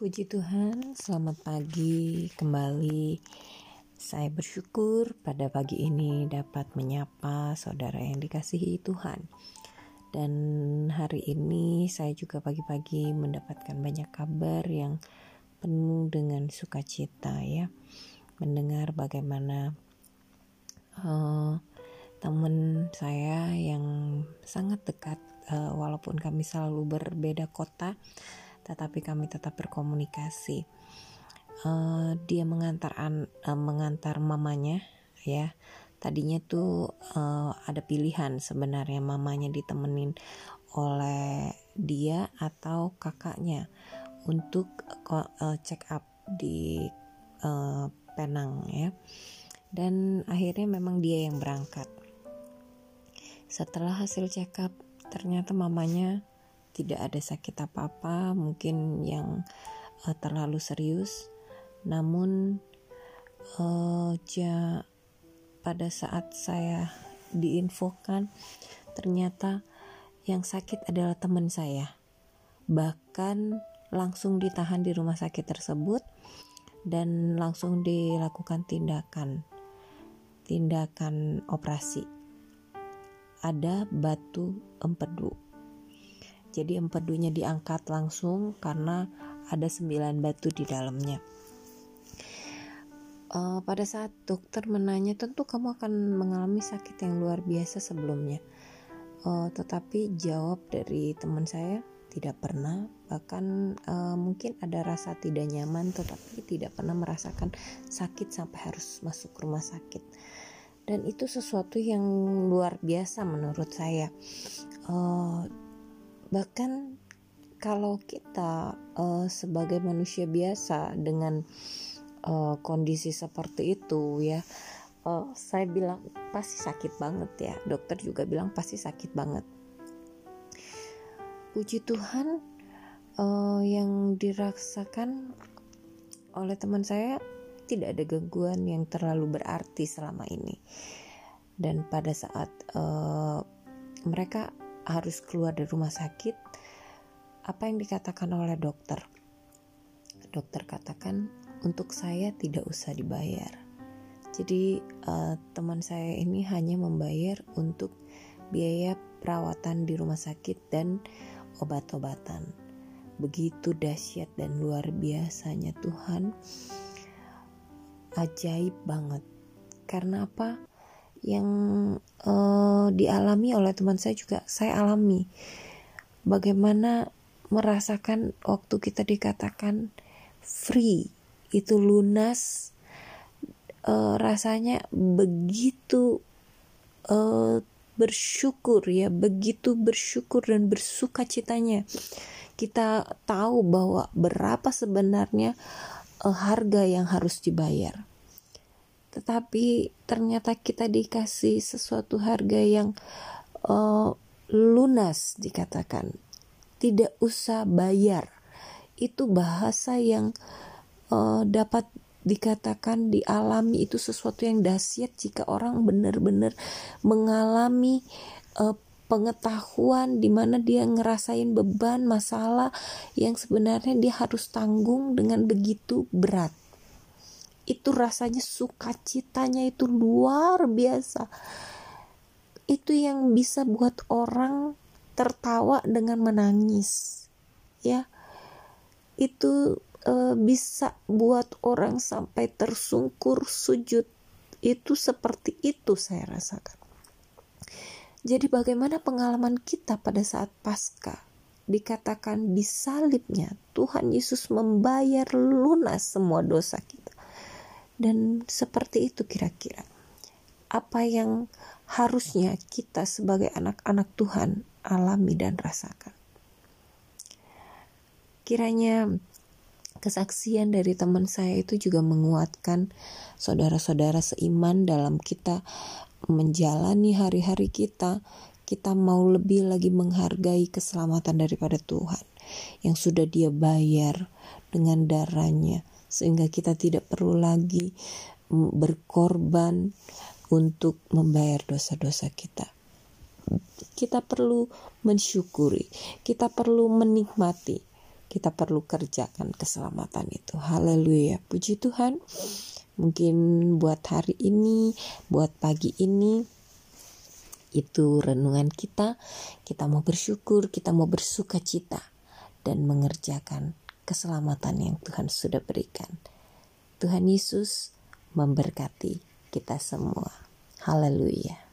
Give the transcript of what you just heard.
Puji Tuhan, selamat pagi kembali. Saya bersyukur pada pagi ini dapat menyapa saudara yang dikasihi Tuhan. Dan hari ini saya juga pagi-pagi mendapatkan banyak kabar yang penuh dengan sukacita ya. Mendengar bagaimana uh, teman saya yang sangat dekat uh, walaupun kami selalu berbeda kota tetapi kami tetap berkomunikasi. Uh, dia mengantar an, uh, mengantar mamanya ya. Tadinya tuh uh, ada pilihan sebenarnya mamanya ditemenin oleh dia atau kakaknya untuk uh, check up di uh, Penang ya. Dan akhirnya memang dia yang berangkat. Setelah hasil check up ternyata mamanya tidak ada sakit apa-apa, mungkin yang uh, terlalu serius. Namun uh, ja, pada saat saya diinfokan ternyata yang sakit adalah teman saya. Bahkan langsung ditahan di rumah sakit tersebut dan langsung dilakukan tindakan tindakan operasi. Ada batu empedu jadi empedunya diangkat langsung karena ada sembilan batu di dalamnya. Uh, pada saat dokter menanya, tentu kamu akan mengalami sakit yang luar biasa sebelumnya. Uh, tetapi jawab dari teman saya tidak pernah, bahkan uh, mungkin ada rasa tidak nyaman, tetapi tidak pernah merasakan sakit sampai harus masuk rumah sakit. Dan itu sesuatu yang luar biasa menurut saya. Uh, bahkan kalau kita uh, sebagai manusia biasa dengan uh, kondisi seperti itu ya uh, saya bilang pasti sakit banget ya. Dokter juga bilang pasti sakit banget. Puji Tuhan uh, yang dirasakan oleh teman saya tidak ada gangguan yang terlalu berarti selama ini. Dan pada saat uh, mereka harus keluar dari rumah sakit, apa yang dikatakan oleh dokter? Dokter katakan untuk saya tidak usah dibayar. Jadi uh, teman saya ini hanya membayar untuk biaya perawatan di rumah sakit dan obat-obatan. Begitu dahsyat dan luar biasanya Tuhan. Ajaib banget. Karena apa? Yang uh, dialami oleh teman saya juga saya alami. Bagaimana merasakan waktu kita dikatakan free itu lunas uh, rasanya begitu uh, bersyukur ya begitu bersyukur dan bersuka citanya. Kita tahu bahwa berapa sebenarnya uh, harga yang harus dibayar tetapi ternyata kita dikasih sesuatu harga yang uh, lunas dikatakan. Tidak usah bayar. Itu bahasa yang uh, dapat dikatakan dialami itu sesuatu yang dahsyat jika orang benar-benar mengalami uh, pengetahuan di mana dia ngerasain beban masalah yang sebenarnya dia harus tanggung dengan begitu berat itu rasanya sukacitanya itu luar biasa. Itu yang bisa buat orang tertawa dengan menangis ya. Itu e, bisa buat orang sampai tersungkur sujud. Itu seperti itu saya rasakan. Jadi bagaimana pengalaman kita pada saat pasca dikatakan di salibnya Tuhan Yesus membayar lunas semua dosa kita dan seperti itu kira-kira apa yang harusnya kita sebagai anak-anak Tuhan alami dan rasakan. Kiranya kesaksian dari teman saya itu juga menguatkan saudara-saudara seiman dalam kita menjalani hari-hari kita. Kita mau lebih lagi menghargai keselamatan daripada Tuhan yang sudah Dia bayar dengan darahnya sehingga kita tidak perlu lagi berkorban untuk membayar dosa-dosa kita. Kita perlu mensyukuri, kita perlu menikmati kita perlu kerjakan keselamatan itu. Haleluya. Puji Tuhan. Mungkin buat hari ini, buat pagi ini itu renungan kita. Kita mau bersyukur, kita mau bersuka cita dan mengerjakan keselamatan yang Tuhan sudah berikan. Tuhan Yesus memberkati kita semua. Haleluya.